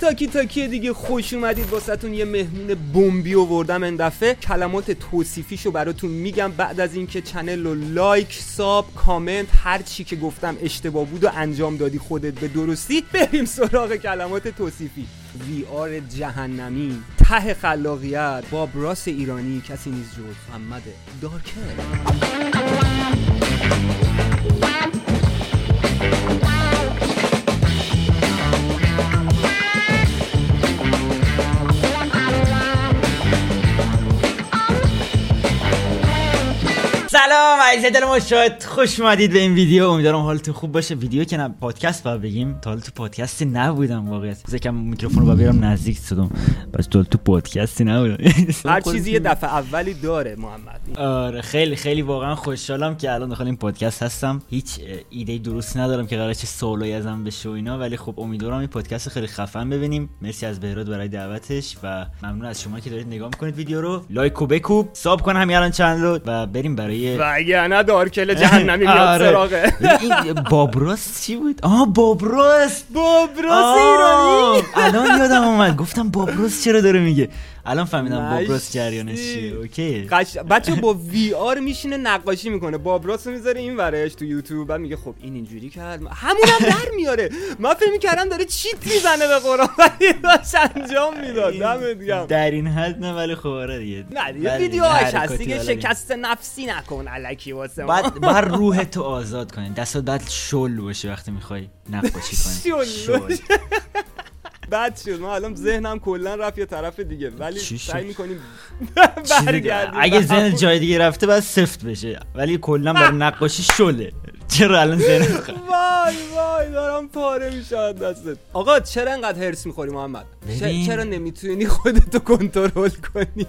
تاکی تاکی دیگه. خوش اومدید. واسهتون یه مهمون بمبی آوردم این دفعه. کلمات توصیفیشو براتون میگم. بعد از اینکه channel رو like sub comment هر چی که گفتم اشتباه بود و انجام دادی خودت به درستی بریم سراغ کلمات توصیفی. VR جهنمی. ته خلاقیت. باب راس ایرانی. کسی نیست جز محمد دارک هل. Bye. عزیز دل مشاهد خوش اومدید به این ویدیو. امیدوارم حالتون خوب باشه. ویدیو که نه پادکست باید بگیم. تا حالا تو پادکستی نبودم واقعیت. کم میکروفون رو بیارم نزدیک شدم بس تو تو پادکستی نبودم. هر چیزی یه دفعه اولی داره محمد. آره خیلی خیلی واقعا خوشحالم که الان داخل این پادکست هستم. هیچ ایده درست ندارم که قرار چه سوالایی ازم بشه و اینا ولی خب امیدوارم این پادکست خیلی خفن ببینیم. مرسی از بهراد برای دعوتش و ممنون از شما که دارید نگاه می‌کنید ویدیو رو. like و بکوب sub کن همین الان channel رو و بریم برای نه دارکل جهنمی میاد آره. سراغه این بابراس چی بود؟ آه بابراس بابراس ایرانی. الان یادم اومد. گفتم بابراس چرا داره میگه. الان فهمیدم مشتی. بابراس جریانش چیه. اوکی. قش... بچه با وی آر میشینه نقاشی می‌کنه. بابراس رو می‌ذاره این ورش تو یوتیوب بعد میگه خب این اینجوری کرد. همونم در میاره. من فکر می‌کردم داره چیت می‌زنه به قرآن ولی داشت انجام می‌داد. دمت در این حد نه ولی خب آره دیگه. نه دیگه ولی ویدیوهاش هست دیگه. شکست نفسی نکن الکی واسه بعد بعد روح تو آزاد کنی. دستات بعد شل باشه وقتی می‌خوای نقاشی کنی. شل بد شد. من الان ذهنم کلا رفت یه طرف دیگه. ولی سعی؟ می‌کنیم برگردیم. اگه ذهن. جای دیگه رفته بعد سفت بشه. ولی کلا برای نقاشی شله. چرا الان ذهن وای وای دارم پاره میشه از دستت. آقا چرا انقدر هرس می‌خوری محمد. چرا نمی‌تونی خودتو کنترل کنی؟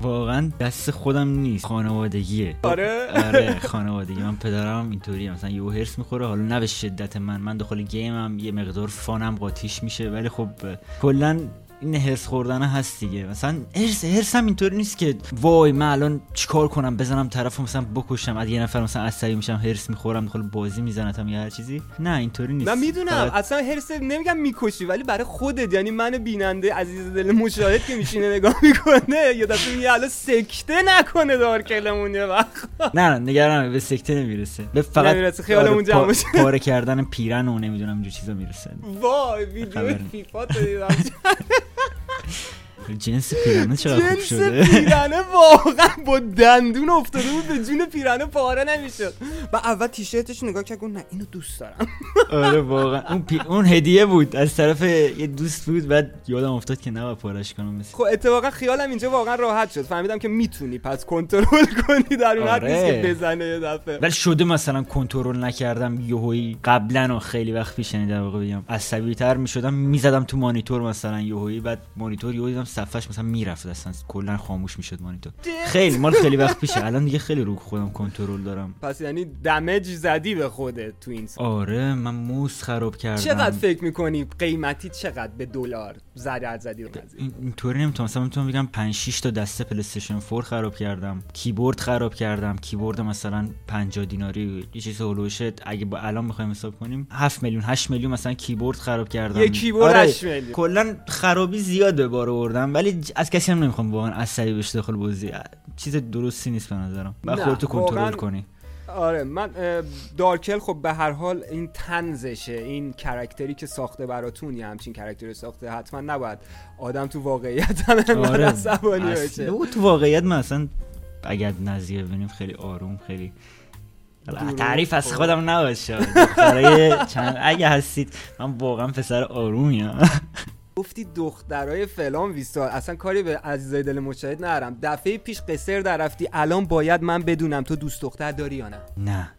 واقعا دست خودم نیست خانوادگیه. آره؟ آره خانوادگی. من پدرم اینطوریه. مثلا یهو هرس می‌خوره حالا نه به شدت من. من داخل گیمم یه مقدار فانم قاطیش میشه. ولی خب کلا این هرس خوردن هست دیگه. مثلا هرس هرس هم اینطوری نیست که وای من الان چیکار کنم؟ بزنم طرف مثلا بکشم از یه نفر مثلا عصبی میشم هرس می‌خورم داخل بازی میزنتم یا هر چیزی. نه اینطوری نیست. من می‌دونم فقط- اصلا هرس نمیگم می‌کشی ولی برای خودت یعنی من بیننده عزیز دل مشاهد که میشینه نگاه می‌کنه یه دفعه میگه الان سکته نکنه دارکلمون یه وقت. نه نه نگرانم به سکته نمی‌رسه. به فقط نمی‌رسه، خیالمون آره، جمع بشه. پاره کردن پیرن و نمی‌دونم اینجور چیزا می‌رسه. وای ویدیو. فیفا تو جنس پیرنه چقدر خوب جنس شده؟ پیرنه واقعا با دندون افتاده بود به جون پیرنه پاره نمی‌شد. و اول تیشرتش نگاه کرد گفت نه اینو دوست دارم. آره واقعا. اون, پی... اون هدیه بود. از طرف یه دوست بود بعد یادم افتاد که نباید پارش کنم مثل خب اتفاقا خیالم اینجا واقعا راحت شد. فهمیدم که می‌تونی. پس کنترل کنی در اون آره. که بزنه یه دفعه. ولی شده مثلا کنترل نکردم یهویی قبلا و خیلی وقت پیش یعنی در واقع بگم عصبی تر می‌شدم. می‌زدم تو مانیتور مثلا یهویی بعد مانیتور یهو دیدم صفحش مثلا می‌رفت اصلا کلا خاموش می‌شد مانیتور. خیلی مال خیلی وقت پیشه. الان دیگه خیلی رو خودم کنترل دارم. پس یعنی دمج زدی به خودت تو این. آره من موس خراب کردم. چقدر فکر می‌کنی قیمتی چقدر به دلار ضرر زدی اینطوری نمی‌تونم. مثلا می‌تونم بگم 5 6 تا دسته پلی استیشن 4 خراب کردم. کیبورد خراب کردم. کیبورد مثلا 50 دیناری یه چیز هولوش اگه با الان بخوایم حساب کنیم 7 میلیون 8 میلیون مثلا کیبورد خراب کردم. یه کیبورد آره، 8 میلیون. کلا خرابی زیاد به بار آوردم. ولی ج- از کسی هم نمی‌خوام واقعا عصبی بشه داخل بازی. چیز درستی نیست به نظرم. و خودتو کنترل کنی. آره من دارکل خب به هر حال این تنزشه این کرکتری که ساخته براتون یه همچین کرکتری ساخته حتما نباید آدم تو واقعیت هم آره. او تو واقعیت من اصلا اگر نزدیک ببینیم خیلی آروم خیلی. تعریف از خب. خودم نباشه. برای چند اگه هستید من واقعا پسر آرومیم. گفتی دخترای فلان ویستار اصلا کاری به عزیزای دل مشاهد نرم. دفعه پیش قصر در رفتی. الان باید من بدونم تو دوست دختر داری یا نه. نه.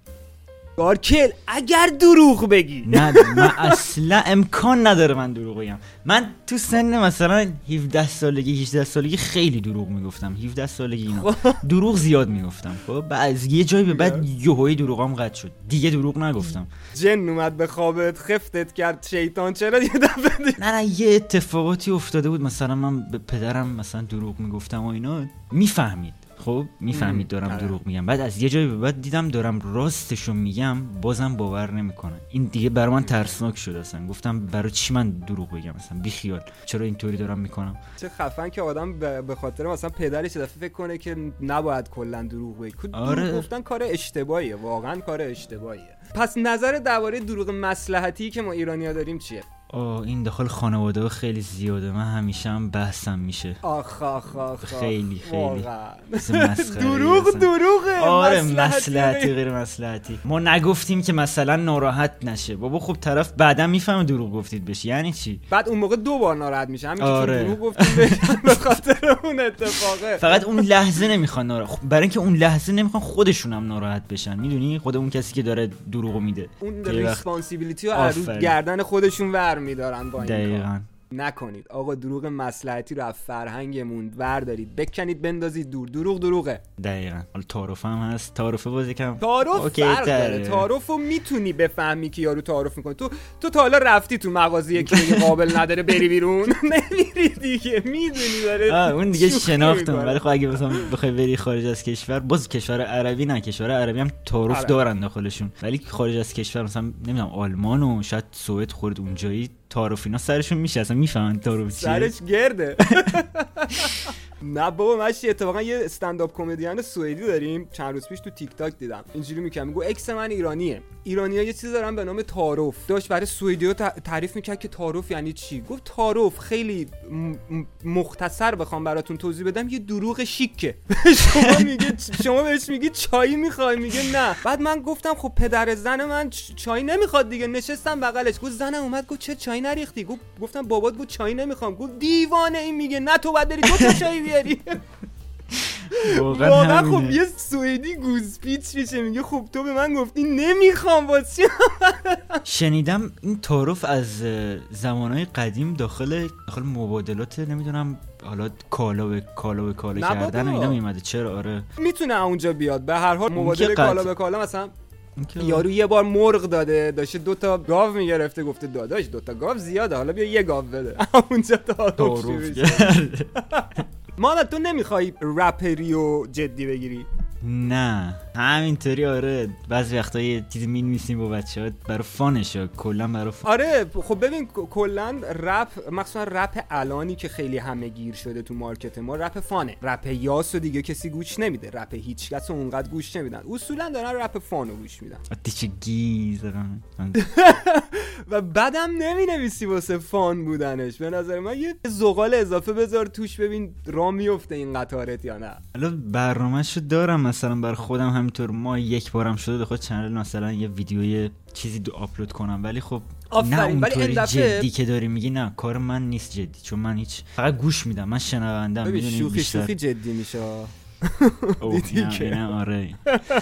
دارکل اگر دروغ بگی. نه من اصلا امکان نداره من دروغ بگم. من تو سن مثلا 17 سالگی 18 سالگی خیلی دروغ می‌گفتم. 17 سالگی اینا. دروغ زیاد می‌گفتم. خب بعد از یه جایی به بعد یهویی دروغام قطع شد. دیگه دروغ نگفتم. جن اومد به خوابت خفتت کرد شیطان چرا یه دفعه نه نه یه اتفاقاتی افتاده بود. مثلا من به پدرم مثلا دروغ می‌گفتم و اینا. می‌فهمید. خب می‌فهمید دارم آره. دروغ میگم. بعد از یه جایی به بعد دیدم دارم راستشو میگم بازم باور نمی‌کنن این دیگه برای من ترسناک شد اصلا. گفتم برای چی من دروغ بگم اصلا؟ بیخیال. چرا اینطوری دارم می‌کنم؟ چه خفن که آدم به خاطر مثلا پدرش دفعه فکر کنه که نباید کلا دروغ بگی آره. گفتن کار اشتباهیه. واقعا کار اشتباهیه. پس نظر درباره دروغ مصلحتی که ما ایرانیا داریم چیه؟ آه این داخل خانواده خیلی زیاده. من همیشه هم بحثم میشه. آخ آخ آخ. خیلی، خیلی. دروغ. دروغه. آره مسلحتی. غیر- مسلحتی. ما نگفتیم که مثلا ناراحت نشه. بابا خب طرف بعدا می‌فهمه دروغ گفتید بشه یعنی چی؟ بعد اون موقع دو بار ناراحت میشه. همین که آره. دروغ گفتیم به خاطر اون اتفاقه. فقط اون لحظه نمی‌خوان ناراحت خب برای اینکه اون لحظه نمی‌خوان خودشون هم ناراحت بشن. می‌دونی؟ خود اون کسی که داره دروغ میده. اون ریسپانسیبیلیتی رو. گردن خودشون ور میدارن با این کار. دقیقا. نکنید. آقا دروغ مسلحتی رو از فرهنگمون وردارید بکنید بندازید دور. دروغ دروغه. دقیقا. حالا تعارف هم هست. تعارفه بازی کم. تعارف فرق. داره. تعارف رو می‌تونی بفهمی که یارو تعارف می‌کنه. تو تو تا حالا رفتی تو مغازه یکی بگه قابل نداره بری بیرون. نمیری دیگه. می‌دونی داره اون دیگه شناختم. ولی خب اگه مثلا بخوای بری خارج از کشور باز کشور عربی نه. کشور عربی هم تعارف آره. دارن داخلشون. ولی خارج از کشور مثلا نمی‌دونم آلمان و شاید سوئد خورد اونجایی. تعارف اینا سرشون میشه اصلا می‌فهمن تعارف چیه. سرش گرده. نه بابا مشی اتفاقا یه stand-up comedian سوئدی داریم. چند روز پیش تو تیک تاک دیدم. اینجوری می‌کنم میگه ex من ایرانیه. ایرانی‌ها یه چیزی دارن به نام تعارف داشت برای سوئدی‌ها ت- تعریف می‌کرد که تعارف یعنی چی؟ گفت تعارف خیلی مختصر بخوام براتون توضیح بدم یه دروغ شیکه. شما میگه شما بهش میگی چای می‌خوای؟ میگه نه. بعد من گفتم خب پدر زن من چای نمی‌خواد دیگه. نشستم بغلش. گفت زنم اومد گفت چرا چای نریختی؟ گفت گفتم بابات گفت چای نمی‌خوام. گفت دیوانه. این میگه نه تو باید بری دو چای بیاری واقعا خب. یه سوئدی گوزپیچ میشه میگه خب تو به من گفتی نمی‌خوام واسه شنیدم این تعارف از زمانهای قدیم داخل داخل مبادلات نمی‌دونم حالا کالا به کالا به کالا کردن. اینا میمده چرا؟ آره. می‌تونه اونجا بیاد. به هر حال مبادله کالا. به کالا مثلا یارو یه بار مرغ داده داشته دو تا گاو می‌گرفته گفته داداش دو تا گاو زیاده حالا بیا یه گاو بده. اونجا تعارف مانا تو نمی‌خوای رپری و جدی بگیری؟ نه. همینطوری آره. بعضی وقتا یه چیزی می با بچه ها برای fun شه کلا برای fun. آره خب ببین کلا رپ مخصوصا رپ الانی که خیلی همه گیر شده تو market ما رپ fun ه. رپ یاس و دیگه کسی گوش نمیده. رپ هیچ کس اونقدر گوش نمیدن. اصولا دارن رپ fun و گوش میدن. چه گیز. و بعدم نمی نویسی واسه فان بودنش. به نظر من یه زغال اضافه بذار توش ببین را میفته این قطارت یا نه. حالا برنامهشو دارم مثلا بر خودم همینطور ما یک بارم شده به خود چنل مثلا یه ویدیوی چیزی دو آپلود کنم ولی خب نه اونطوری جدی که داری میگی نه کار من نیست جدی چون من هیچ فقط گوش میدم من شنوندم ببین می‌دونی شوخی بیشتر شوخی جدی میشه. دیدی که. آره.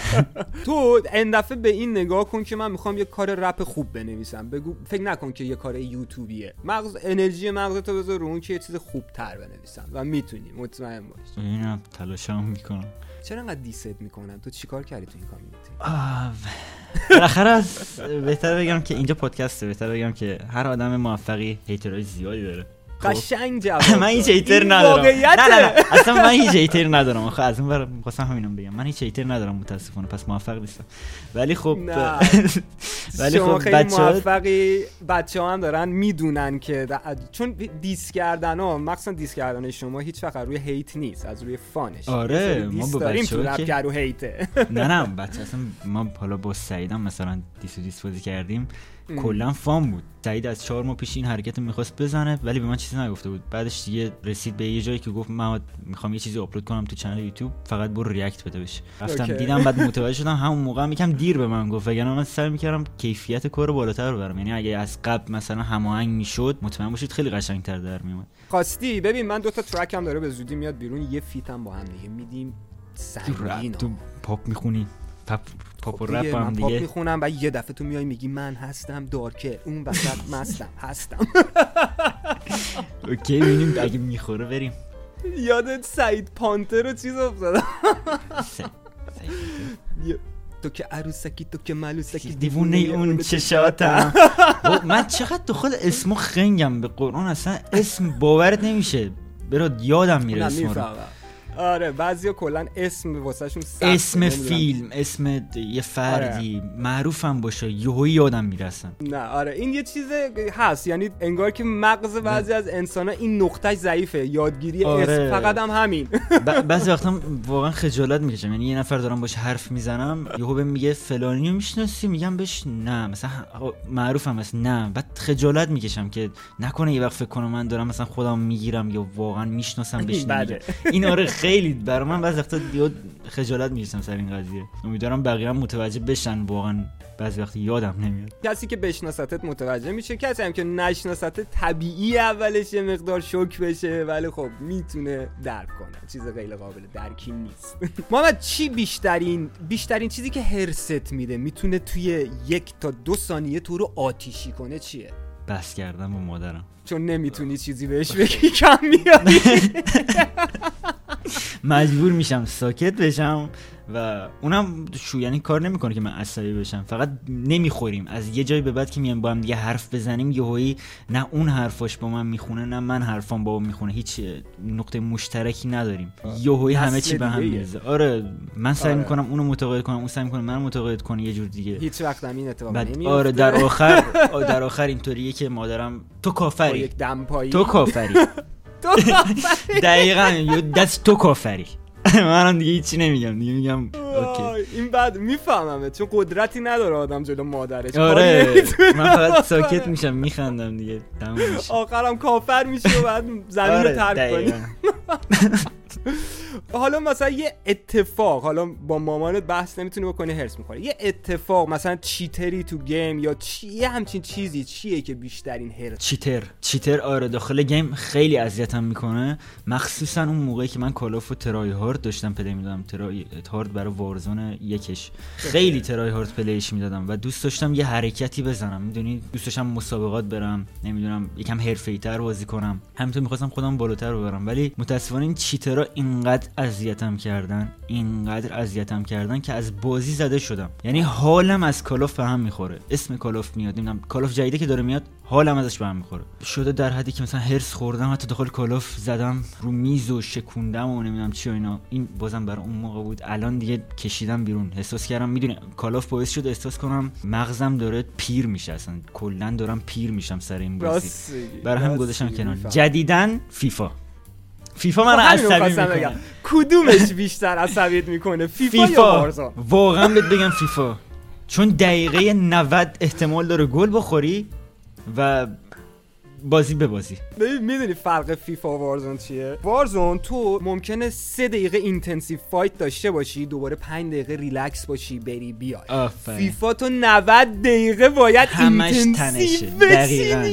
تو این دفعه به این نگاه کن که من می‌خوام یه کار رپ خوب بنویسم. بگو فکر نکن که یه کار یوتیوبیه. مغز انرژی مغزتو بذار رو اون که یه چیز خوب تر بنویسم و می‌تونی مطمئن باش. اینم تلاشم می‌کنم. چرا انقدر دیست می‌کنن تو چیکار کردی تو این کامیونیتی بالاخره بهتر بگم که اینجا پادکسته بهتر بگم که هر آدم موفقی هیترهای زیادی داره. قشنگ جواب من هیچ این ندارم. نه نه نه اصلا من هیچ هیتر ندارم. آخه از اون می‌خواستم همینم بگم. من هیچ هیتر ندارم متاسفانه. پس موفق نیستم. ولی خب. ولی خب خیلی بچه‌ها موفقی. بچه ها هم دارن می‌دونن که چون diss کردن ها مخصوصا diss کردن شما هیچ وقت روی hate نیست از روی fun ش. آره، ما با بچه‌ها که- که رو hate ه نه نه. بچه اصلا ما حالا با سعیدم مثلا diss و diss بازی کردیم. کلا fun بود. سعید از چهار ماه پیش این حرکت رو می‌خواست بزنه ولی به من چیزی نگفته بود. بعدش دیگه رسید به یه جایی که گفت من می‌خوام یه چیزی آپلود کنم تو کانال یوتیوب فقط برو react بده بشه. رفتم. دیدم بعد متوجه شدم همون موقع هم یکم دیر به من گفت وگرنه من سعی می‌کردم کیفیت کار رو بالاتر ببرم. یعنی اگه از قبل مثلا هماهنگ می‌شد مطمئن باشید خیلی قشنگتر در میومد خواستی؟ ببین من دو تا track هم داره به زودی میاد بیرون. یه feat هم با هم دیگه میدیم. سنگین تو پاپ می‌خونی. پاپ پاپ و خب رپ هم دیگه. می‌خونم و یه دفعه تو میای میگی من هستم دارکه اون وسط مستم هستم. OK ببینیم اگه می‌خوره بریم. یادت سعید پانتر و چیز افتادم؟ تو که عروسکی تو که ملوسکی دیوونه اون چشاتم. با- من چقدر داخل اسمو خنگم به قرآن اصلا اسم باورت نمیشه. برات یادم میره نه اسم رو. می‌فهمم. آره بعضیا کلا اسم واسهشون اسم. فیلم اسم یه فردی. معروفم باشه یهویی یادم می‌رسن. نه آره این یه چیز هست. یعنی انگار که مغز بعضی از انسان ها این نقطه ضعیفه. یادگیری آره. اسم فقط هم همین. بعضی وقتا واقعا خجالت می‌کشم. یعنی یه نفر دارم باش حرف می‌زنم یهو بهم میگه فلانی رو می‌شناسی؟ میگم بهش نه. مثلا معروفم هست. نه. بعد خجالت می‌کشم که نکنه یه وقت فکر کنم من دارم مثلا خودم می‌گیرم یا واقعا می‌شناسم بهش بله. این آره خیلی برای من بعضی وقتا یاد خجالت می‌کشم سر این قضیه. امیدوارم بقیه هم متوجه بشن. واقعا بعضی وقت یادم نمیاد. کسی که بشناستت متوجه میشه کسی هم که نشناستت طبیعی اولش یه مقدار شوک بشه ولی خب می‌تونه درک کنه. چیز غیر قابل درکی نیست. محمد چی بیشترین بیشترین چیزی که هرست میده می‌تونه توی یک تا دو ثانیه تو رو آتیشی کنه چیه؟ بس کردم با مادرم. چون نمی‌تونی چیزی بهش بگی کم میاری مجبور میشم ساکت بشم و اونم شو یعنی کار نمی‌کنه که من عصبی بشم. فقط نمی‌خوریم. از یه جای به بعد که میایم با هم دیگه حرف بزنیم یهویی نه اون حرفاش با من می‌خونه نه من حرفام با اون می‌خونه. هیچ نقطه مشترکی نداریم. یهویی همه چی به هم. میرزه آره من سعی آره. می‌کنم اونو متقاعد کنم اون سعی می‌کنه منو متقاعد کنه یه جور دیگه. هیچ وقت این اتفاق بعد آره در آخر در آخر اینطوریه که مادرم تو کافری. یک دمپایی. تو کافری. تو دقیقا یه دست تو کافری منم دیگه هیچی نمیگم دیگه میگم OK این بعد میفهممه چون قدرتی نداره آدم جلو مادرش. آره. من فقط ساکت میشم میخندم دیگه آخرم کافر میشه و بعد زمین آره رو ترک کنی. حالا مثلا یه اتفاق حالا با مامانت بحث نمی‌تونی بکنی حرص می‌خوره یه اتفاق مثلا cheater ی تو game یا چی یه همچین چیزی چیه که بیشترین حرص؟ cheater. cheater آره داخل game خیلی اذیتم می‌کنه. مخصوصا اون موقعی که من Call of و try hard داشتم play می‌دادم. try hard برای Warzone یکش. خیلی try hard play ش می‌دادم و دوست داشتم یه حرکتی بزنم. می‌دونی؟ دوست داشتم مسابقات برم نمی‌دونم یکم حرفه‌ای تر بازی کنم. همینطور می‌خواستم خودم بالاتر ببرم. ولی متاسفانه این cheater ها اینقدر اذیتم کردن اینقدر اذیتم کردن که از بازی زده شدم. یعنی حالم از Call of به هم می‌خوره. اسم Call of میاد نمی‌دونم Call of جدیده که داره میاد حالم ازش به هم می‌خوره. شده در حدی که مثلا حرص خوردم حتی داخل Call of زدم رو میز و شکوندم و نمی‌دونم چی و اینا. این بازم برای اون موقع بود. الان دیگه کشیدم بیرون. احساس کردم می‌دونی Call of باعث شد احساس کنم مغزم داره پیر میشه اصلا. کلا دارم پیر میشم سر این بازی. برای هم گذاشتم کنار. جدیداً فیفا. فیفا من عصبی می‌کنه. بگم. کدومش بیشتر عصبیت می‌کنه فیفا, یا فیفا. Warzone واقعا بهت بگم فیفا. چون دقیقه 90 احتمال داره گل بخوری و بازی به بازی. ببین می‌دونی فرق فیفا و Warzone چیه؟ Warzone تو ممکنه سه دقیقه intensive fight داشته باشی دوباره پنج دقیقه ریلکس باشی بری بیای. آفرین. فیفا تو 90 دقیقه باید همش تنشه. دقیقاً.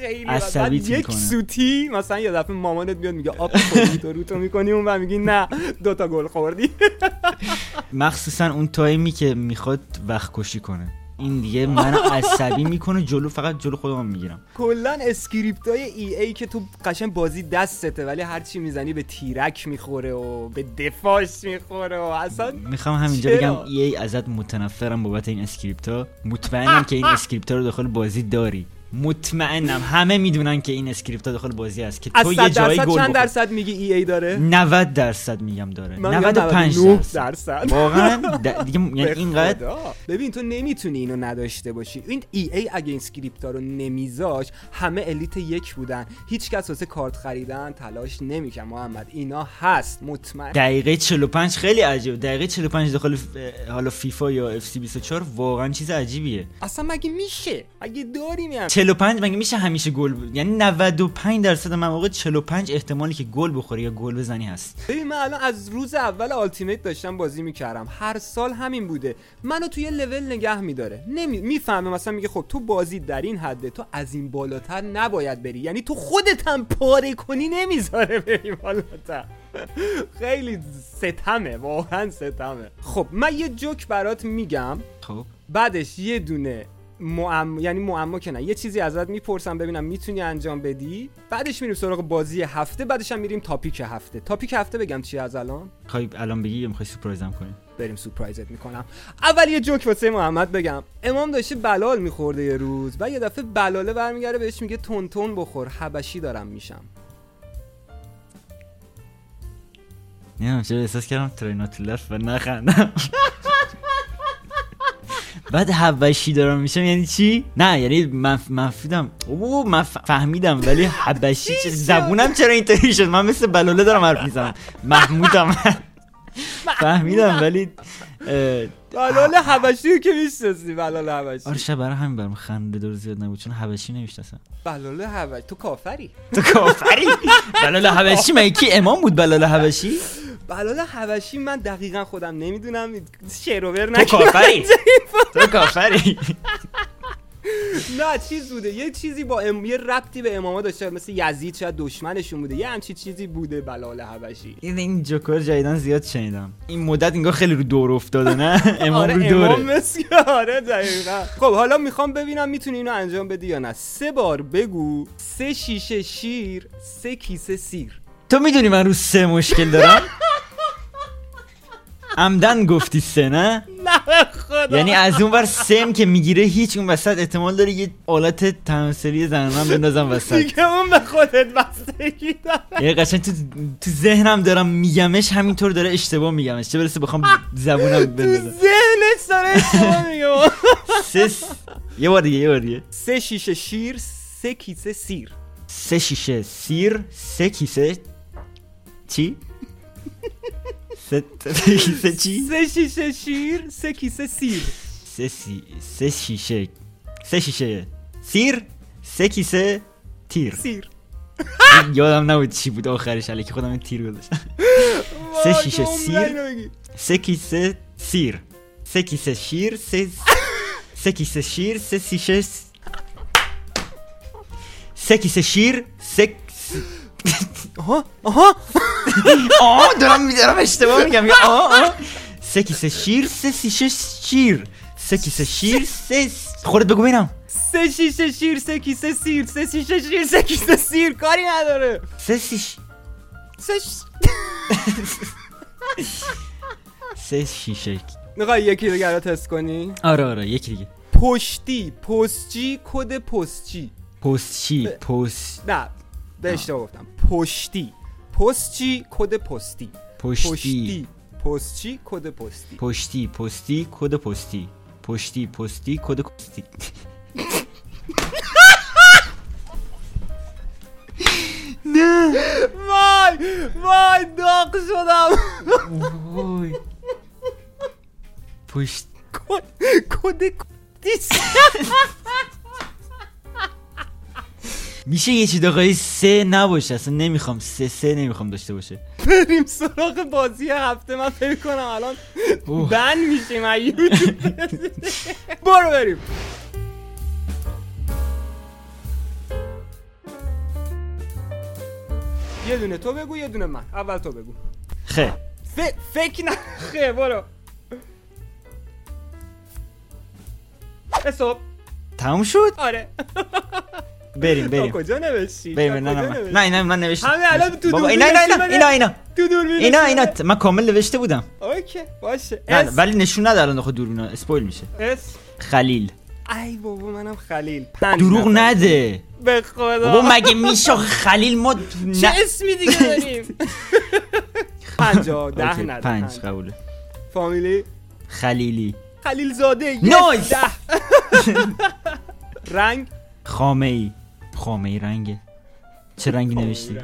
خیلی عصبیت یک. سوتی مثلا یه دفعه مامانت میاد میگه آب خوردی تو رو تو می‌کنی اون و میگی نه دوتا گل خوردی. مخصوصا اون time ی که می‌خواد وقت کشی کنه. این دیگه من عصبی می‌کنه جلو فقط جلو خودم می‌گیرم. کلا script های EA که تو قشنگ بازی دستته ولی هر چی می‌زنی به تیرک می‌خوره و به دفاعش می‌خوره و اصلا می‌خوام همینجا؟ بگم EA ازت متنفرم بابت این script ها مطمئنم که این script ها رو داخل بازی داری. مطمئنم. همه می‌دونن که این script داخل بازی هست که تو یه جایی گل چند. درصد میگی EA داره؟ 90 درصد میگم داره. من میگم 95 99 درصد. واقعا دیگه یعنی اینقدر. ببین تو نمی‌تونی اینو نداشته باشی. این EA اگه این script ها رو نمیذاش همه elite یک بودن. هیچ کس واسه کارت خریدن تلاش نمی‌کنه محمد اینا هست. مطمئن دقیقه 45 خیلی عجیب. دقیقه 45 داخل حالا فیفا یا FC 24 واقعا چیز عجیبیه. اصلا مگه میشه؟ مگه داریم 45 مگه میشه همیشه گل ب- یعنی 95 درصد مواقع 45 احتمالی که گل بخوری یا گل بزنی هست. ببین من الان از روز اول آلتیمیت داشتم بازی می‌کردم. هر سال همین بوده. منو توی لول نگه میداره. نمی... می‌فهمه مثلا میگه خب تو بازی در این حده تو از این بالاتر نباید بری. یعنی تو خودت هم پاره کنی نمی‌ذاره بری بالاتر. خیلی ستمه واقعا ستمه. خب من یه جوک برات میگم. خب. بعدش یه دونه معما یعنی معما که نه. یه چیزی ازت می‌پرسم ببینم می‌تونی انجام بدی. بعدش میریم سراغ بازی هفته. بعدش هم میریم تاپیک هفته. تاپیک هفته بگم چی از الان؟ خواهی الان بگی یا می‌خوای سورپرایزم کنی؟ بریم سورپرایزت می‌کنم. اول یه جوک واسه محمد بگم. امام داشته بلال میخورده یه روز و یه دفعه بلاله برمیگره بهش میگه تون تون بخور. حبشی دارم میشم. نمی‌دونم چرا احساس کردم تریناتولف و نخندم. بعد حبشی دارم میشم یعنی چی؟ نه یعنی من مفیدم او من فهمیدم ولی حبشی چه زبونم چرا اینطوری شد؟ من مثل بلاله دارم حرف می‌زنم. محمودم. فهمیدم ولی بلال حبشی رو که می‌شناسی بلال حبشی. آره شب برای همین برام خنده دور زیاد نبود چون حبشی نمی‌شناسم. بلال حبشی. تو کافری؟ تو کافری؟ بلال حبشی مگه کی؟ امام بود بلال حبشی؟ بلال حبشی من دقیقا خودم نمی‌دونم. شعر تو کافری. تو کافری. نه چیز بوده. یه چیزی با ام... یه ربطی به اماما داشته مثل یزید شاید دشمنشون بوده. یه همچی چیزی بوده بلال حبشی. این این جوکر جدیدن زیاد شنیدم. این مدت انگار خیلی رو دور افتاده نه؟ امام آره رو امام دوره. مثل آره دقیقا. خب حالا می‌خوام ببینم می‌تونی اینو انجام بدی یا نه. سه بار بگو سه شیشه شیر سه کیسه سیر. تو می‌دونی من رو سه مشکل دارم؟ عمدن گفتی سه نه؟ نه خدا. یعنی از اون بر سم که می‌گیره هیچ اون وسط احتمال داره یه آلت تمثیلی زنانم بندازم وسط. دیگه اون به خودت بستگی داره. یه قشنگ تو تو ذهنم دارم میگمش همینطور داره اشتباه میگمش. چه برسه بخوام زبونم تو بندازم. ذهنش داره اشتباه میگه. سه یه بار دیگه یه بار دیگه. سه شیشه شیر سه کیسه سیر. سه شیشه سیر سه کیسه چی؟ سه سه کیسه چی؟ سه شیشه شیر سه کیسه سیر سه, سی... سه شیشه سه شیشه سیر سه کیسه تیر سیر یادم نبود چی بود آخرش علی که خودم تیر گذاشتم سه شیشه سیر. سه کیسه سیر. سه کیسه شیر سه سه کیسه شیر سه شیشه سه کیسه شیر سه آها آها آه دارم میدارم اشتباه میگم یا آه آه سه کیسه شیر سه شیشه شیر سه کیسه شیر سه خودت بگو ببینم سه شیشه شیر سه کیسه سیر سه شیشه شیر سه کیسه سیر کاری نداره سه شیش سه. سه شیشه می‌خوای یکی دیگه رو تست کنی آره آره یکی دیگه پشتی پستچی کد پستچی پست چی پست نه به اشتباه گفتم. پشتی. پستچی کد پستی. پشتی. پشتی. پستچی کد پستی. پشتی پستی کد پستی. پشتی پستی کد پستی. وای وای داغ شدم. وای. پشت. کد کد میشه یه چی دقیقی سه نباشه اصلا نمی‌خوام سه سه نمی‌خوام داشته باشه. بریم سراغ بازی هفته من فکر کنم الان. بن میشیم. برو بریم. یه دونه تو بگو یه دونه من. اول تو بگو. خه ف... فکر نه. خیلی برو. حساب. تموم شد؟ آره. بریم بریم. کجا نوشتی؟ بریم نه نه؟ نه اینا من نوشتم. همین الان تو دوربین اینا اینا اینا. اینا. تو دوربین اینا اینا. من کامل نوشته بودم. OK باشه. نه ولی نشون ندارن خود دوربینا spoil میشه. اس. خلیل. ای بابا منم خلیل. دروغ. نده. به خدا. بابا مگه میشه خلیل ما چه نه اسمی دیگه داریم؟ پنجا ده نده پنج. قبوله. فامیلی؟ خلیلی. خلیل زاده نایس. رنگ؟ خامه ای خامه ای رنگه. چه رنگی نوشتی؟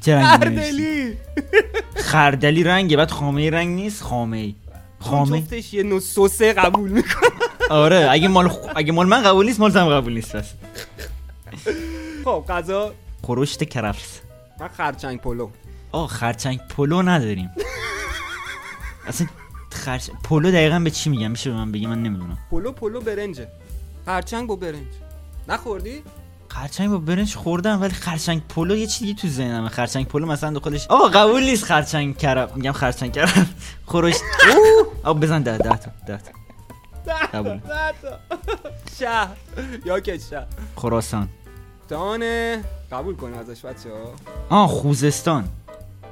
چه رنگی نوشتی؟ اردلی خردلی رنگه بعد خامه ای رنگ نیست؟ خامه ای. خامه؟ جفتش یه نو سوسه قبول می‌کنه. آره اگه مال خ- اگه مال من قبول نیست مال هم قبول نیست بس. خب غذا؟ خورشت کرفس. من خرچنگ پلو. آه خرچنگ پلو نداریم. اصلا خرچ پلو دقیقا به چی میگم؟ میشه به من بگی؟ من نمی‌دونم. پلو پلو برنجه. خرچنگ با برنج. نخوردی؟ خرچنگ با برنج خوردم ولی خرچنگ پلو یه چیزی تو ذهنمه. خرچنگ پلو مثلا داخلش آقا قبول نیست خرچنگ کرم. میگم خرچنگ کرم. خورشت اوه! آقا بزن ده ده تا ده تا قبول. شهر یا که شهر خراسان. دانه قبول کن ازش بچه ها آه خوزستان.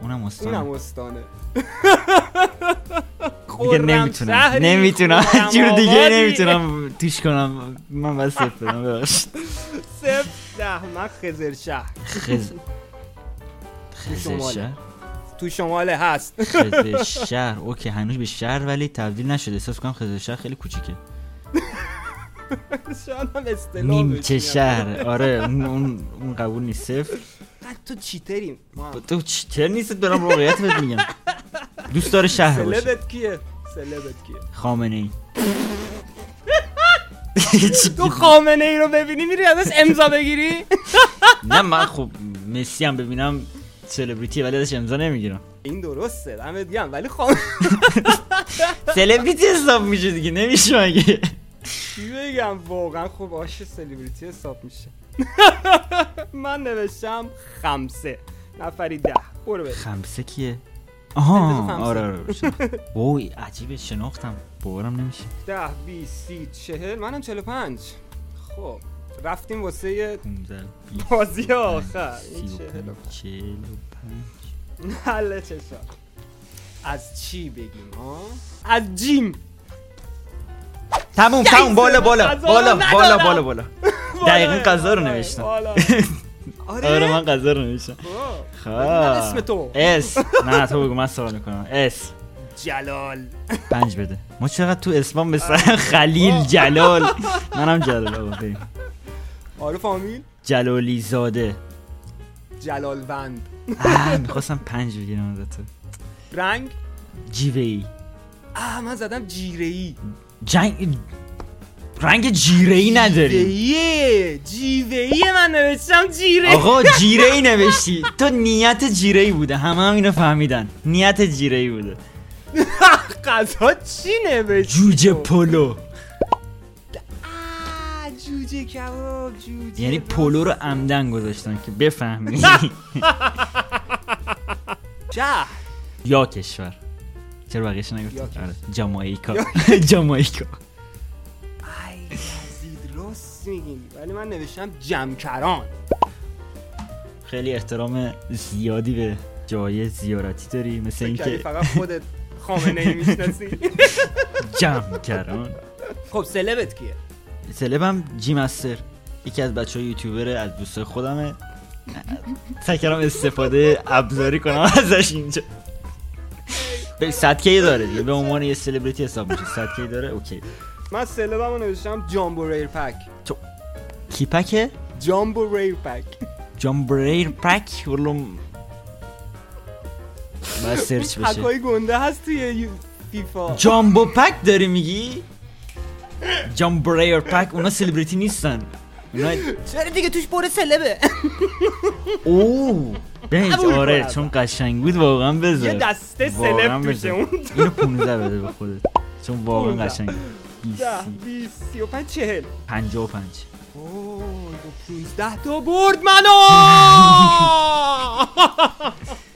اونم استان. اونم استانه. دیگه نمی‌تونم. نمی‌تونم. جور دیگه. نمی‌تونم توش کنم. من بس صفر بدم ببخشید. صفر ده من خزر شهر. خز خزر شماله. شهر. تو شمال هست. خزر شهر. اوکی هنوز به شهر ولی تبدیل نشده. احساس کنم خزر شهر خیلی کوچیکه. شاید هم اصطلاح نیمچه. شهر آره اون اون, قبول نیست صفر تو چیتریم. تو چطور نیست دارم واقعیت بهت میگم دوست داره شهر باشه سلبت کیه سلبت کیه خامنه ای تو خامنه ای رو ببینی میری ازش امضا بگیری نه من خب مسی هم ببینم سلبریتی ولی ازش امضا نمی‌گیرم این درسته دمت گرم ولی خامنه سلبریتی حساب میشه دیگه نمیشه مگه چی بگم؟ واقعا خب آش سلیبریتی حساب میشه. من نوشتم خمسه. نفری ده. برو بریم. خمسه کیه؟ آها خمسه. آره آره وای عجیبه شناختم. باورم نمیشه. ده بیست سی چهل. منم چهل پنج. خب رفتیم واسه 15 بازی آخر. این 35 چهل و 45 حل چشم. از چی بگیم ها از جیم. تموم تموم بالا بالا بالا بالا. بالا بالا. دقیقا غذا رو نوشتم. آره آره من غذا رو نوشتم. خب. خب. اسم تو. اس. نه تو بگو من سوال می‌کنم. اس. جلال. پنج بده. ما چقدر تو اسمام به سر خلیل جلال. منم جلال آقا بریم. آره فامیل جلالی زاده جلالوند می‌خواستم پنج بگیرم از تو رنگ؟ جیوه ای آه من زدم جیره ای جنگ رنگ جیره ای نداری. جیره ای من نوشتم جیره آقا جیره ای نوشتی. تو نیت جیره ای بوده. همه هم اینو فهمیدن. نیت جیره ای بوده. غذا چی نوشتی؟ جوجه؟ پلو. جوجه کباب جوجه یعنی پلو رو عمدن گذاشتن که بفهمی. شهر یا کشور. چرا بقیهش نگفتم کشور. آره جامائیکا جامائیکا راست میگین ولی من نوشتم جمکران. خیلی احترام زیادی به جای زیارتی داری مثل اینکه فقط خودت خامنه ای می‌شناسی؟ جمع کردن خب سلبت کیه؟ سلبم جی مستر. یکی از بچه یوتیوبر از دوستای خودمه. سعی کردم استفاده ابزاری کنم ازش اینجا. به صدکه داره دیگه. به عنوان یه سلبریتی حساب میشه. صدکه داره اوکی. من سلبم رو نوشتم جامبو ریر پک. کیپکه jumbo rare pack. jumbo rare pack؟ ولوم باید سرچ بشه. pack ای گنده هست توی فیفا. jumbo pack داری میگی؟ jumbo rare pack اونا سلبریتی نیستن. اونا چرا دیگه توش پر celeb ه؟ اوه. قبول آره. چون قشنگ بود واقعا بذار یه دسته celeb توشه. اون. اینو 15 بده به خودت. چون واقعا 15. قشنگ. ده بیست سی و پنج چهل. 55 اوه با 15 تا برد منو!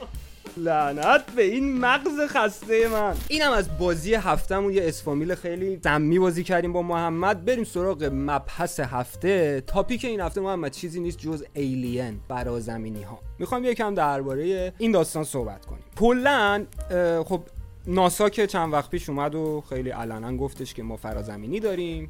لعنت به این مغز خسته من. اینم از بازی هفتهمون. یه اسفامیل خیلی سمی بازی کردیم با محمد. بریم سراغ مبحث هفته. تاپیک این هفته محمد چیزی نیست جز ایلین برازمینی ها می‌خوام یکم درباره این داستان صحبت کنیم. کلا خب ناسا که چند وقت پیش اومد و خیلی علنا گفتش که ما فرازمینی داریم.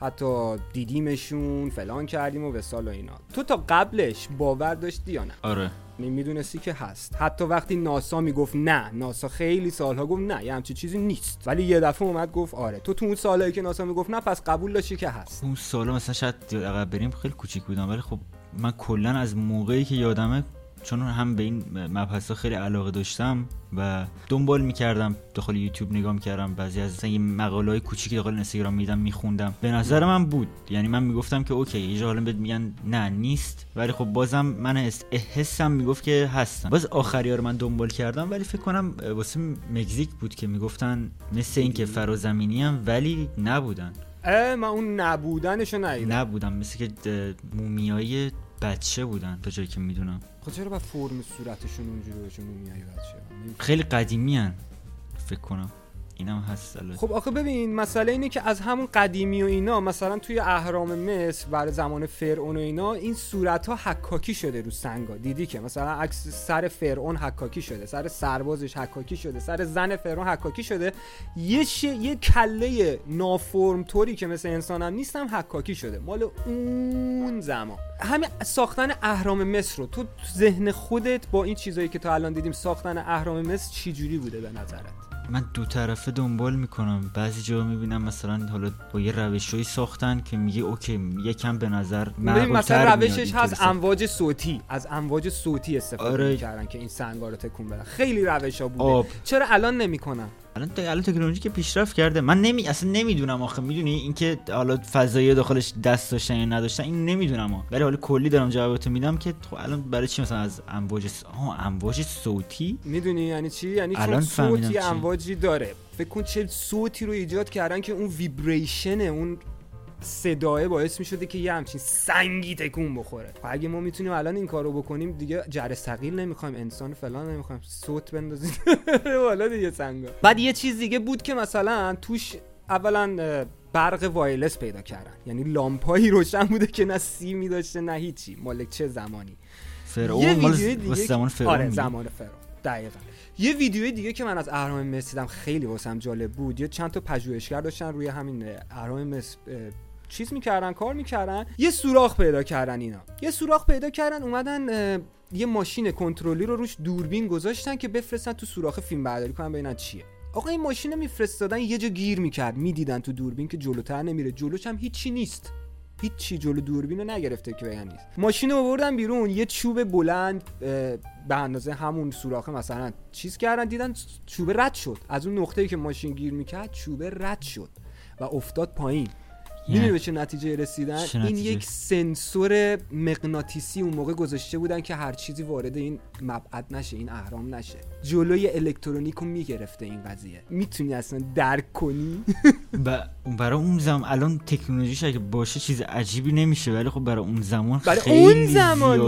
حتی دیدیمشون فلان کردیم و وسال و اینا. تو تا قبلش باور داشتی یا نه؟ آره. می‌دونستی که هست. حتی وقتی ناسا می‌گفت نه ناسا خیلی سالها گفت نه یه همچی چیزی نیست. ولی یه دفعه اومد گفت آره. تو تو اون سالهایی که ناسا می‌گفت نه پس قبول داشتی که هست. اون سالا مثلا شاید عقب بریم خیلی کوچیک بودم ولی خب من کلا از موقعی که یادمه چون هم به این مبحث خیلی علاقه داشتم و دنبال می‌کردم داخل یوتیوب نگاه می‌کردم. بعضی از مثلا یه مقاله های کوچیکی داخل اینستاگرام میدم میخوندم. به نظر من بود. یعنی من می‌گفتم که اوکی یه جا حالا بهت میگن نه نیست. ولی خب بازم من حس- حسم می‌گفت که هستن باز آخری ها رو من دنبال کردم ولی فکر کنم واسه مکزیک بود که می‌گفتن مثل اینکه فرازمینی هم ولی نبودن. اه من اون نبودنشو ندیدم. نبودم. مثل که مومیایی بچه بودن تا جایی که می‌دونم. خب چرا با فرم صورتشون اونجوری باشه مومیای بچه خیلی قدیمی هن. فکر کنم. اینم هست. خب آخه ببین مسئله اینه که از همون قدیمی و اینا مثلا توی اهرام مصر برای زمان فرعون و اینا این صورت ها حکاکی شده رو سنگا. دیدی که مثلا عکس سر فرعون حکاکی شده سر سربازش حکاکی شده سر زن فرعون حکاکی شده. یه ش... یه کله نافرم طوری که مثل انسان هم نیست هم حکاکی شده. مال اون زمان. همین ساختن اهرام مصر رو تو ذهن خودت با این چیزایی که تا الان دیدیم ساختن اهرام مصر چی جوری بوده به نظرت؟ من دو طرفه دنبال می‌کنم بعضی جا می‌بینم مثلا حالا با یه روشهایی ساختن که میگه اوکی یکم به نظر مثلا روشش هست. امواج صوتی از امواج صوتی استفاده آره. می‌کردن که این سنگا رو تکون بدن خیلی روش ها بوده آب. چرا الان نمی‌کنن الان الان تکنولوژی که پیشرفت کرده. من نمی اصلا نمی‌دونم آخه. می‌دونی؟ اینکه حالا فضایی داخلش دست داشتن یا نداشتن این نمی‌دونم. ولی حالا کلی دارم جوابتو میدم که خب الان برای چی مثلا از امواج س... آه امواج صوتی؟ می‌دونی یعنی چی؟ یعنی الان صوتی. امواجی داره. فکر کن چه صوتی رو ایجاد کردن که اون ویبریشن اون صداه باعث می شده که یه همچین سنگی تکون بخوره. و اگه ما می‌تونیم الان این کارو بکنیم دیگه جر ثقیل نمی‌خوایم انسان فلان نمی‌خوایم صوت بندازیم. والا دیگه سنگا. بعد یه چیز دیگه بود که مثلا توش اولا برق وایلس پیدا کردن. یعنی لامپایی روشن بوده که نه سیمی داشته نه هیچی. مالک چه زمانی. فرعون یه مال دیگه زمان فرعون آره؟ زمان فرعون. دقیقا. یه ویدیوی دیگه که من از اهرام مصر دیدم خیلی واسم جالب بود. یه چند تا پژوهشگر داشتن روی همین اه، اهرام مصر چیز می‌کردن کار می‌کردن یه سوراخ پیدا کردن اینا. یه سوراخ پیدا کردن اومدن یه ماشین کنترلی رو روش دوربین گذاشتن که بفرستن تو سوراخ فیلم برداری کنن ببینن چیه. آقا این ماشین میفرستادن یه جا گیر می‌کرد. می‌دیدن تو دوربین که جلوتر نمیره. جلوش هم هیچی نیست. هیچی جلو دوربین رو نگرفته که بگن نیست. ماشین رو آوردن بیرون یه چوب بلند به اندازه همون سوراخه مثلا چیز کردن دیدن چوبه رد شد. از اون نقطه‌ای که ماشین گیر می‌کرد چوبه رد شد و افتاد پایین. می‌دونی به چه نتیجه رسیدن؟ چه این نتیجه؟ یک سنسور مغناطیسی اون موقع گذاشته بودن که هر چیزی وارد این مبعد نشه این اهرام نشه. جلوی الکترونیک رو می‌گرفته این قضیه. می‌تونی اصلا درک کنی؟ ب... برای اون زمان الان تکنولوژیش اگه باشه چیز عجیبی نمیشه ولی خب برای اون زمان برای خیلی اون زمان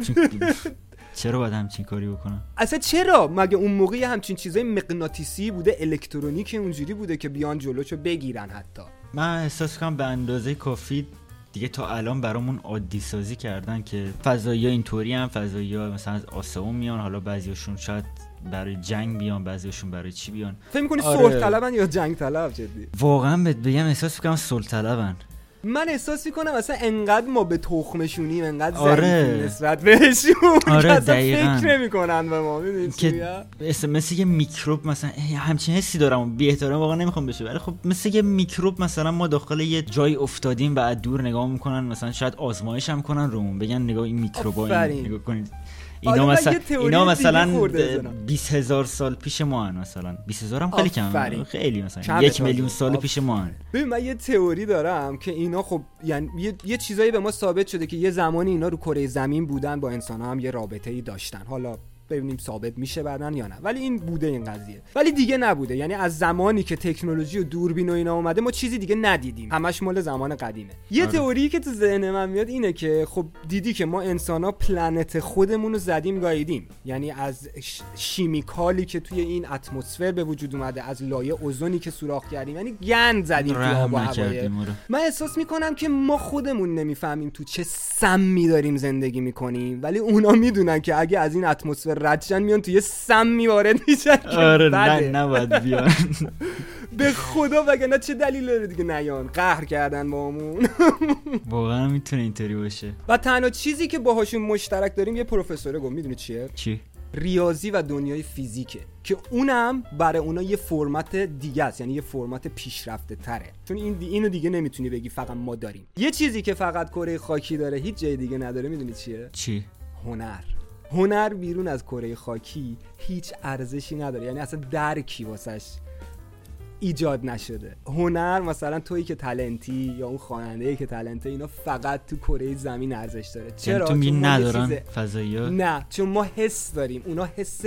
چرا باید همچین کاری بکنم؟ اصلا چرا؟ مگه اون موقع همچین چیزای مغناطیسی بوده الکترونیک اونجوری بوده که بیان جلوشو بگیرن حتی. من احساس کنم به اندازه کافی دیگه تا الان برامون عادی سازی کردن که فضایی اینطوری هم فضایی ها مثلا از آسمون میان حالا بعضیاشون شاید برای جنگ بیان بعضیاشون برای چی بیان؟ فکر می‌کنی آره. صلح طلبن یا جنگ طلب جدی؟ واقعا بهت بگم احساس می‌کنم سلطلبن من احساس می‌کنم اصلا انقدر ما به تخمشونیم انقدر آره. نسبت بهشون آره، اصلا. فکر نمی‌کنن به ما که؟ مثل, یه میکروب مثلا همچین حسی دارم بی احترام واقعا نمی‌خوام بشه ولی خب مثل یه میکروب مثلا ما داخل یه جای افتادیم و از دور نگاه می‌کنن مثلا شاید آزمایش هم کنن رومون بگن نگاه این میکروبا این. نگاه کنید اینا من مثلا اینا مثلا خورده بزنم. 20 هزار سال پیش ما هن مثلا 20 هزار هم خیلی. کم خیلی مثلا یک. میلیون سال پیش ما هن ببین من یه تئوری دارم که اینا خب یعنی یه, یه چیزایی به ما ثابت شده که یه زمانی اینا رو کره زمین بودن با انسان هم یه رابطه ای داشتن حالا ببینیم ثابت میشه بعدن یا نه. ولی این بوده این قضیه. ولی دیگه نبوده. یعنی از زمانی که تکنولوژی و دوربین و اینا اومده ما چیزی دیگه ندیدیم. همش مال زمان قدیمه. یه آره. تئوری که تو ذهن من میاد اینه که خب دیدی که ما انسان ها پلنت خودمون رو زدیم گاییدیم. یعنی از شیمیکالی که توی این اتمسفر به وجود اومده از لایه اوزونی که سوراخ کردیم. یعنی گند زدیم تو آب رحم و هوای. نکردیم. من احساس می‌کنم که ما خودمون نمی‌فهمیم تو چه سمی داریم زندگی می‌کنیم. ولی اونا می‌دونن که اگه از این اتمسفر رد شن میان تو یه سمی وارد میشن آره. نه نباید بیان. به خدا وگرنه چه دلیل داره دیگه نیان؟ قهر کردن با همون واقعا می‌تونه اینطوری باشه. و تنها چیزی که باهاشون مشترک داریم یه پروفسوره گفت می‌دونی چیه؟ چی؟ ریاضی و دنیای فیزیکه که اونم برای اونا یه فرمت دیگه است یعنی یه فرمت پیشرفته تره. چون این دی- اینو دیگه نمی‌تونی بگی فقط ما داریم. یه چیزی که فقط کره خاکی داره هیچ جای دیگه نداره می‌دونی چیه؟ چی؟ هنر. هنر بیرون از کره خاکی هیچ ارزشی نداره. یعنی اصلا درکی واسش ایجاد نشده. هنر مثلا تویی که تلنتی یا اون خواننده که تلنته اینا فقط تو کره زمین ارزش داره. یعنی چرا؟ تو یه ندارن نه چون ما حس داریم. اونا حس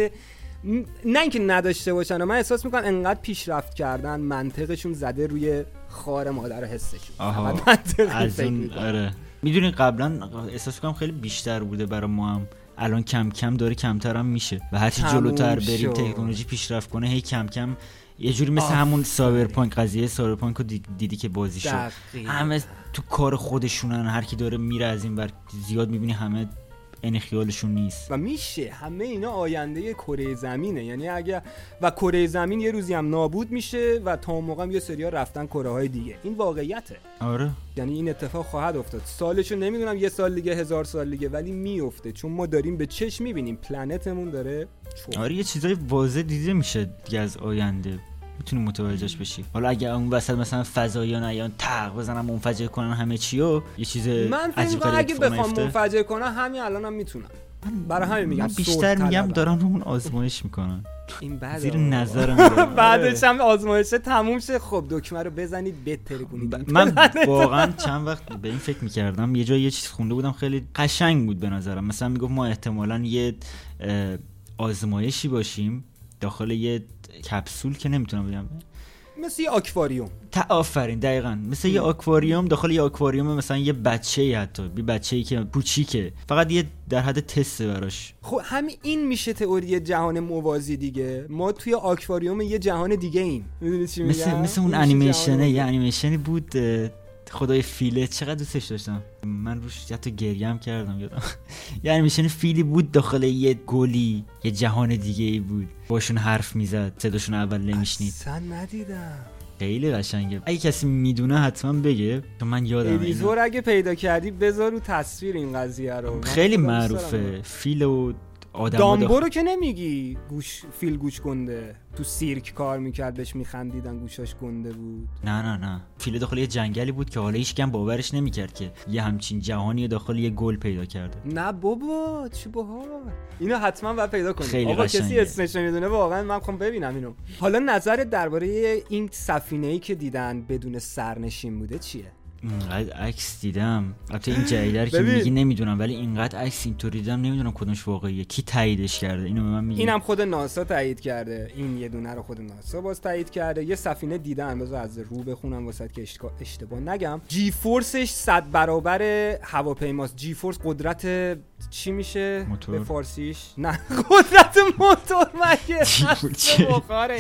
نه اینکه نداشته باشن و من احساس می‌کنم انقدر پیشرفت کردن منطقشون زده روی خار مادر حسشون. آها. از اون. آره. می‌دونی قبلا احساس کنم خیلی بیشتر بوده برای ما هم. الان کم کم داره کمتر هم میشه و هرچی جلوتر بریم. تکنولوژی پیشرفت کنه هی کم کم یه جوری مثل آفرین. همون سایبرپانک قضیه سایبرپانک رو دی- دیدی که بازی شد. همه تو کار خودشونن هر کی داره میره از این ور زیاد می‌بینی همه این خیالشون نیست. و میشه همه اینا آینده کره زمینه. یعنی اگر و کره زمین یه روزی هم نابود میشه و تا اون موقع هم یه سریا رفتن کره های دیگه. این واقعیته. آره. یعنی این اتفاق خواهد افتاد. سالشو نمی‌دونم یه سال دیگه هزار سال دیگه ولی میفته. چون ما داریم به چشم می‌بینیم. پلنتمون داره چون آره یه چیزای واضح دیده میشه دیگه از آینده. می‌تونی متوجهش بشی حالا اگر اون وسط مثلا فضاییان ایان تق بزنن منفجر کنن همه چی و یه چیز من فکر اگه بخوام. منفجر کنم همین الانم هم می‌تونم برای همین میگم من بیشتر میگم. دارن اون آزمایش می‌کنن این بده زیر. نظرم. بعدش هم آزمایشه تموم شه. خب دکمه رو بزنید بتره کنید ب- من واقعا چند وقت به این فکر می‌کردم. یه جای یه چیز خونده بودم خیلی قشنگ بود به نظرم. مثلا می‌گفت ما احتمالا یه آزمایشی باشیم داخل یه کپسول که نمی‌تونم بگم. مثل یه آکواریوم. تا آفرین دقیقا. مثل یه آکواریوم داخل یه آکواریوم مثلا یه بچه ای حتی یه بچه ای که کوچیکه. فقط یه در حد تسته براش. خب همین این میشه تئوری جهان موازی دیگه. ما توی آکواریوم یه جهان دیگه ایم می‌دونی چی میگم؟ مثل مثل اون انیمیشنه یه انیمیشنی بود خدای فیله چقدر دوستش داشتم. من روش حتی گریم کردم. یادم یه انیمیشن فیلی بود داخل یه گلی یه جهان دیگه ای بود. باشون حرف می‌زد صداشون اول نمیشنید. اصلا ندیدم. خیلی قشنگه. اگه کسی می‌دونه حتما بگه تو من یادم اینو. editor اگه پیدا کردی بذار رو تصویر این قضیه رو. خیلی معروفه. فیل و آدم دامبو رو که نمیگی گوش فیل گوش گنده. تو سیرک کار می‌کرد بهش میخندیدن گوشاش گنده بود. نه نه نه. فیل داخل یه جنگلی بود که حالا هیچ کس باورش نمی‌کرد که یه همچین جهانی داخل یه گل پیدا کرده. نه بابا چی باحال. اینو حتما باید پیدا کنی. خیلی آقا کسی قشنگه. اسمش می‌دونه واقعا من می‌خوام ببینم اینو. حالا نظرت درباره این سفینه ای که دیدن بدون سرنشین بوده چیه؟ اینقدر عکس دیدم. البته این جدیدر که. میگی نمی‌دونم ولی اینقدر عکس اینطوری دیدم نمی‌دونم کدومش واقعیه. کی تاییدش کرده؟ اینو به من میگی. اینم خود ناسا تایید کرده. این یه دونه رو خود ناسا باز تایید کرده. یه سفینه دیدن بذار از رو بخونم واسه که اشتباه- نگم. جی فورسش 100 برابر هواپیماست. جی فورس قدرت چی میشه؟ موتور. به فارسیش؟ نه قدرت موتور مگه؟ بخاره.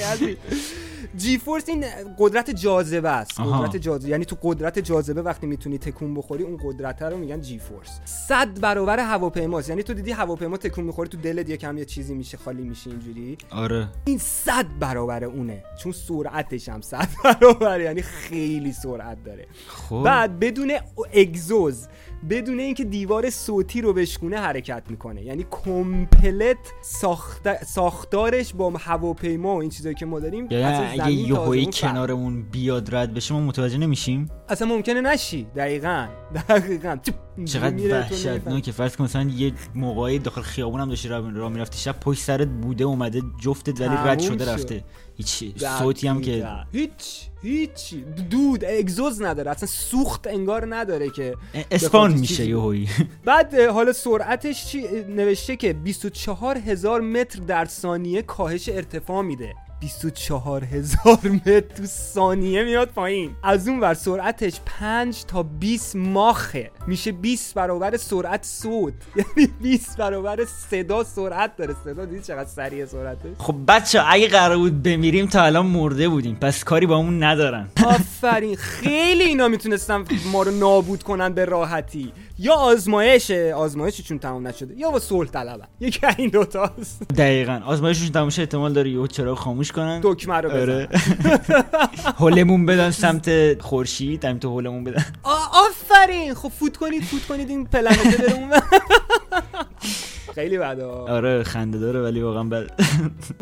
جی فورس این قدرت جاذبه است. قدرت جاذبه یعنی تو قدرت جاذبه وقتی می‌تونی تکون بخوری اون قدرت رو میگن جی فورس 100 برابر هواپیماست. یعنی تو دیدی هواپیما تکون می‌خوره تو دلت یکم یه چیزی میشه خالی میشه اینجوری؟ آره. این 100 برابر اونه. چون سرعتش هم 100 برابر یعنی خیلی سرعت داره. خب. بعد بدون اگزوز بدون اینکه دیوار صوتی رو بشکونه حرکت می‌کنه. یعنی کمپلت ساخت... ساختارش با هواپیما و این چیزایی که ما داریم یعنی اگه فرق کنارمون بیاد رد بشه ما متوجه نمیشیم؟ اصلا ممکنه نشی. دقیقا. دقیقا. چقدر. وحشتناکه. فرض کن مثلا یه موقعی داخل خیابون هم داشتی راه می‌رفتی. شب پشت سرت بوده اومده جفتت ولی رد شده شد. رفته. هیچ صوتی هم که. هیچ هیچ. دود اگزوز نداره. اصلا سوخت انگار نداره که اسپان میشه یهویی بعد حالا سرعتش چی؟ نوشته که 24 هزار متر در ثانیه کاهش ارتفاع میده. 24 هزار متر تو ثانیه میاد پایین. از اون ور سرعتش 5 تا 20 ماخه. میشه 20 برابر سرعت صوت. یعنی 20 برابر صدا سرعت داره. صدا دیدی چقدر سریع سرعتش؟ خب بچه اگه قرار بود بمیریم تا الان مرده بودیم. پس کاری با همون ندارن. آفرین. خیلی اینا می‌تونستن ما رو نابود کنن به راحتی. یا آزمایشه آزمایشی چون تمام نشده یا با صلح طلبن. یکی این دوتاست دقیقا. آزمایششون تموم شه احتمال داره یهو چراغ خاموش کنن. دکمه رو بزن آره هولمون بدن سمت خورشید همین تو هولمون بدن. آفرین! خب فوت کنید فوت کنید این پلنته بره خیلی بده. آره خنده داره ولی واقعا بد.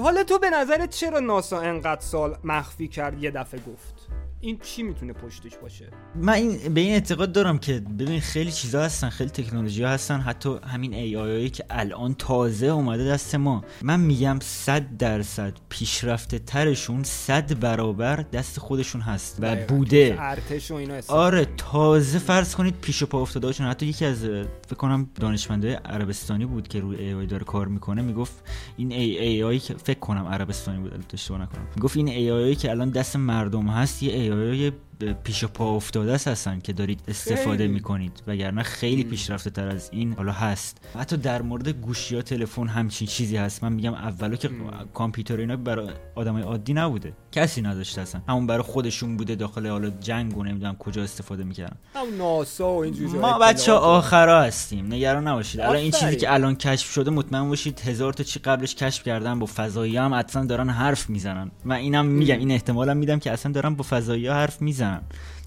حالا تو به نظرت چرا ناسا انقدر سال مخفی کرد؟ یه دفعه گفت. این چی می‌تونه پشتش باشه؟ من این به این اعتقاد دارم که ببین خیلی چیزا هستن خیلی تکنولوژی ها هستن حتی همین ای آی که الان تازه اومده دست ما. من میگم 100 درصد پیشرفته ترشون 100 برابر دست خودشون هست و. بوده. ارتش و اینا آره تازه فرض کنید پیش و پا افتادهاشون. حتی یکی از فکر کنم دانشمنده عربستانی بود که روی AI داره کار می‌کنه می‌گفت این ای, AI که فکر کنم عربستانی بود البته اشتباه نکنم. می‌گفت این AI که الان دست مردم هست یه AI پیش پا افتاده است هستن که دارید استفاده خیلی. می‌کنید. وگرنه خیلی پیشرفته تر از این حالا هست. حتی در مورد گوشی ها تلفن همچین چیزی هست. من میگم اولو که کامپیوتر اینا برای آدمای عادی نبوده. کسی نداشته اصلا همون برای خودشون بوده داخل حالا جنگ و نمی‌دونم کجا استفاده می‌کردن. ناسا و اینجور جای ما بچه. آخرا هستیم. نگران نباشید. الان این چیزی. که الان کشف شده مطمئن باشید هزار تا چی قبلش کشف کردن با فضایی هم اصلا دارن حرف می‌زنن. و اینم میگم این احتمالم میدم که اصلا دارن با فضایی ها حرف می‌زنن.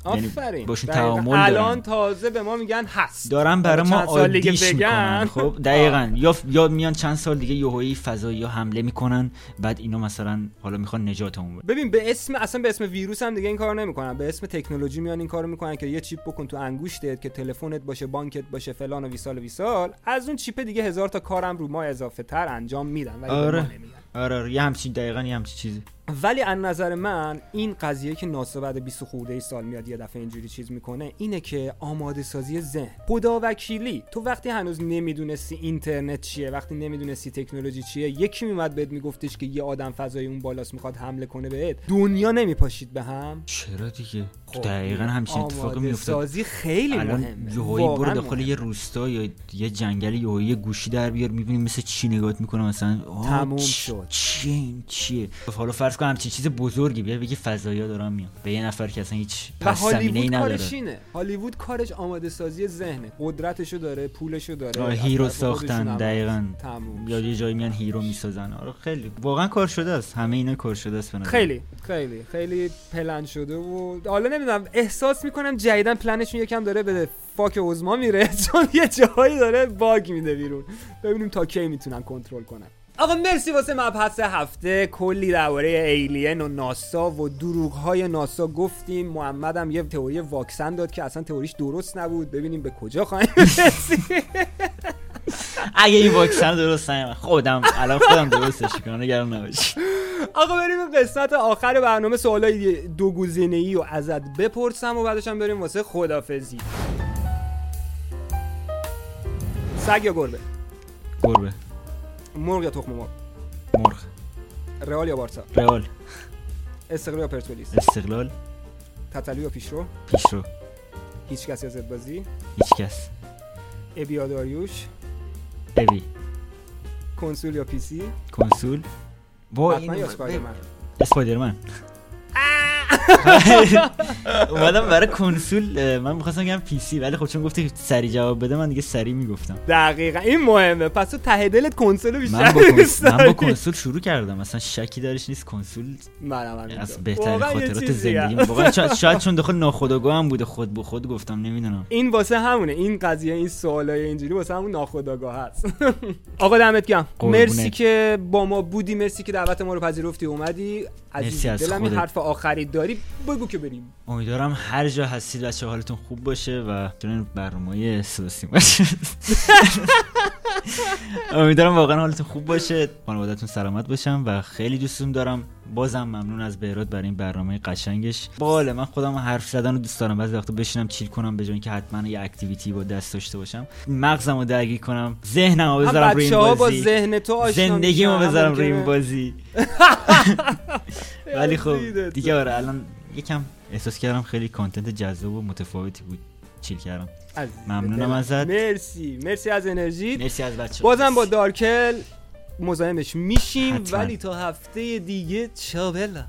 یعنی آفرین. باشون. تعامل الان تازه به ما میگن هست. دارن برای ما عادیش. می‌کنن. خب دقیقا. یا یا میان چند سال دیگه یهویی فضایی ها حمله می‌کنن بعد اینو مثلا حالا می‌خوان نجاتمون ببین به اسم اصلا به اسم ویروس هم دیگه این کارو نمی‌کنن. به اسم تکنولوژی میان این کارو می‌کنن که یه چیپ بکن تو انگوشتت که تلفنت باشه بانکت باشه فلان و ویسال و ویسال. از اون چیپ دیگه هزار تا کارم رو ما اضافه تر انجام میدن ولی آره. ما نمیگن. آره آره. یه همچین دقیقا یه همچین چیزی. ولی از نظر من این قضیه که ناسا بعد 20 خورده ای سال میاد یه دفعه اینجوری چیز می‌کنه اینه که آماده سازی ذهن. خدا وکیلی تو وقتی هنوز نمی‌دونستی اینترنت چیه وقتی نمی‌دونستی تکنولوژی چیه یکی میومد بهت میگفتش که یه آدم فضای اون بالاست می‌خواد حمله کنه بهت. دنیا نمیپاشید به هم. چرا دیگه؟ خب، دقیقا همچین اتفاقی آماده میفته سازی خیلی مهمه. یهویی برو داخل. یه روستا یا یه جنگل یهویی یه گوشی در بیار می‌بینی مثل چی نگات می‌کنه مثلا تموم چ- شد. چیه این چیه؟ حالا فرض کن همچین چیز بزرگی بیا بگی فضایی دارن میان. به یه نفر که اصلا هیچ پس زمینه ای نداره کارش اینه. هالیوود کارش آماده سازی ذهنه. قدرتشو داره پولشو داره. آره، hero ساختن دقیقا. یا یه جایی میان hero می‌سازن. آره خیلی. واقعا کار شده است. همه اینا کار شده است. خیلی خیلی. خیلی پلن شده و حالا نمی‌دونم احساس می‌کنم جدیدن پلنشون یکم داره به fuck عظما میره. چون یه جایی داره bug میده بیرون. ببینیم تا کی می‌تونن کنترل کنن. آقا مرسی واسه مبحث هفته. کلی درباره ایلین و ناسا و دروغ های ناسا گفتیم. محمد هم یه تئوری واکسن داد که اصلا تئوریش درست نبود. ببینیم به کجا خواهیم رسید. اگه این واکسن درست نمیاد خودم الان خودم درستش کنم نگران نباشی آقا بریم به قسمت آخر برنامه. سوالای دو گزینه ای و ازت بپرسم و بعدش هم بریم واسه خدافزی. سگ یا گربه؟ گربه. مرغ یا تخم مرغ؟ مرغ. رئال یا بارسا؟ رئال. استقلال یا پرسپولیس؟ استقلال. تتلو یا پیشرو؟ پیشرو. هیچ کس یا زدبازی؟ هیچ کس ابی یا داریوش؟ ابی. کنسول یا PC؟ کنسول. با این اسپایدرمن اسپایدرمن اومدم برای کنسول من می‌خواستم بگم PC ولی خب چون گفتی سریع جواب بده من دیگه سریع می‌گفتم. دقیقا. این مهمه. پس تو ته دلت کنسول بیشتر من با, کنس... دوست من با. کنسول شروع کردم. مثلا شکی درش نیست. کنسول. از بهترین خاطرات چیزیه. زندگی واقعا شاید, چون داخل ناخودآگاه هم بوده. خود به خود گفتم نمی‌دونم. این واسه همونه. این قضیه این سوالای اینجوری واسه همون ناخودآگاه هست. آقا دمت گرم. مرسی که با ما بودی. مرسی که دعوت ما رو پذیرفتی. اومدی. عزیز دلم. حرف آخری داری. بگو که بریم. امیدوارم هر جا هستید بچه حالتون خوب باشه و چون برنامه صدا باشه امیدوارم واقعا حالتون خوب باشه. خانوادتون سلامت باشم و خیلی دوستتون دارم. بازم ممنون از بهراد برای این برنامه قشنگش. باله من خودم حرف زدن رو دوست دارم. بعضی وقتا بشینم چیل کنم به جای اینکه حتما یه اکتیویتی با دست داشته باشم. مغزم رو درگیر کنم ذهنم رو بذارم روی این ها با بازی. ذهن تو آشنا زندگی رو میشن، بذارم روی این بازی. ولی خب. دیگه آره الان یکم احساس کردم خیلی کانتنت جذاب و متفاوتی بود. چیل کردم. ممنونم. ازت. مرسی. مرسی از انرژی مرسی از بچه بازم با دارکل. مزاحمش میشیم ولی تا هفته دیگه چابلا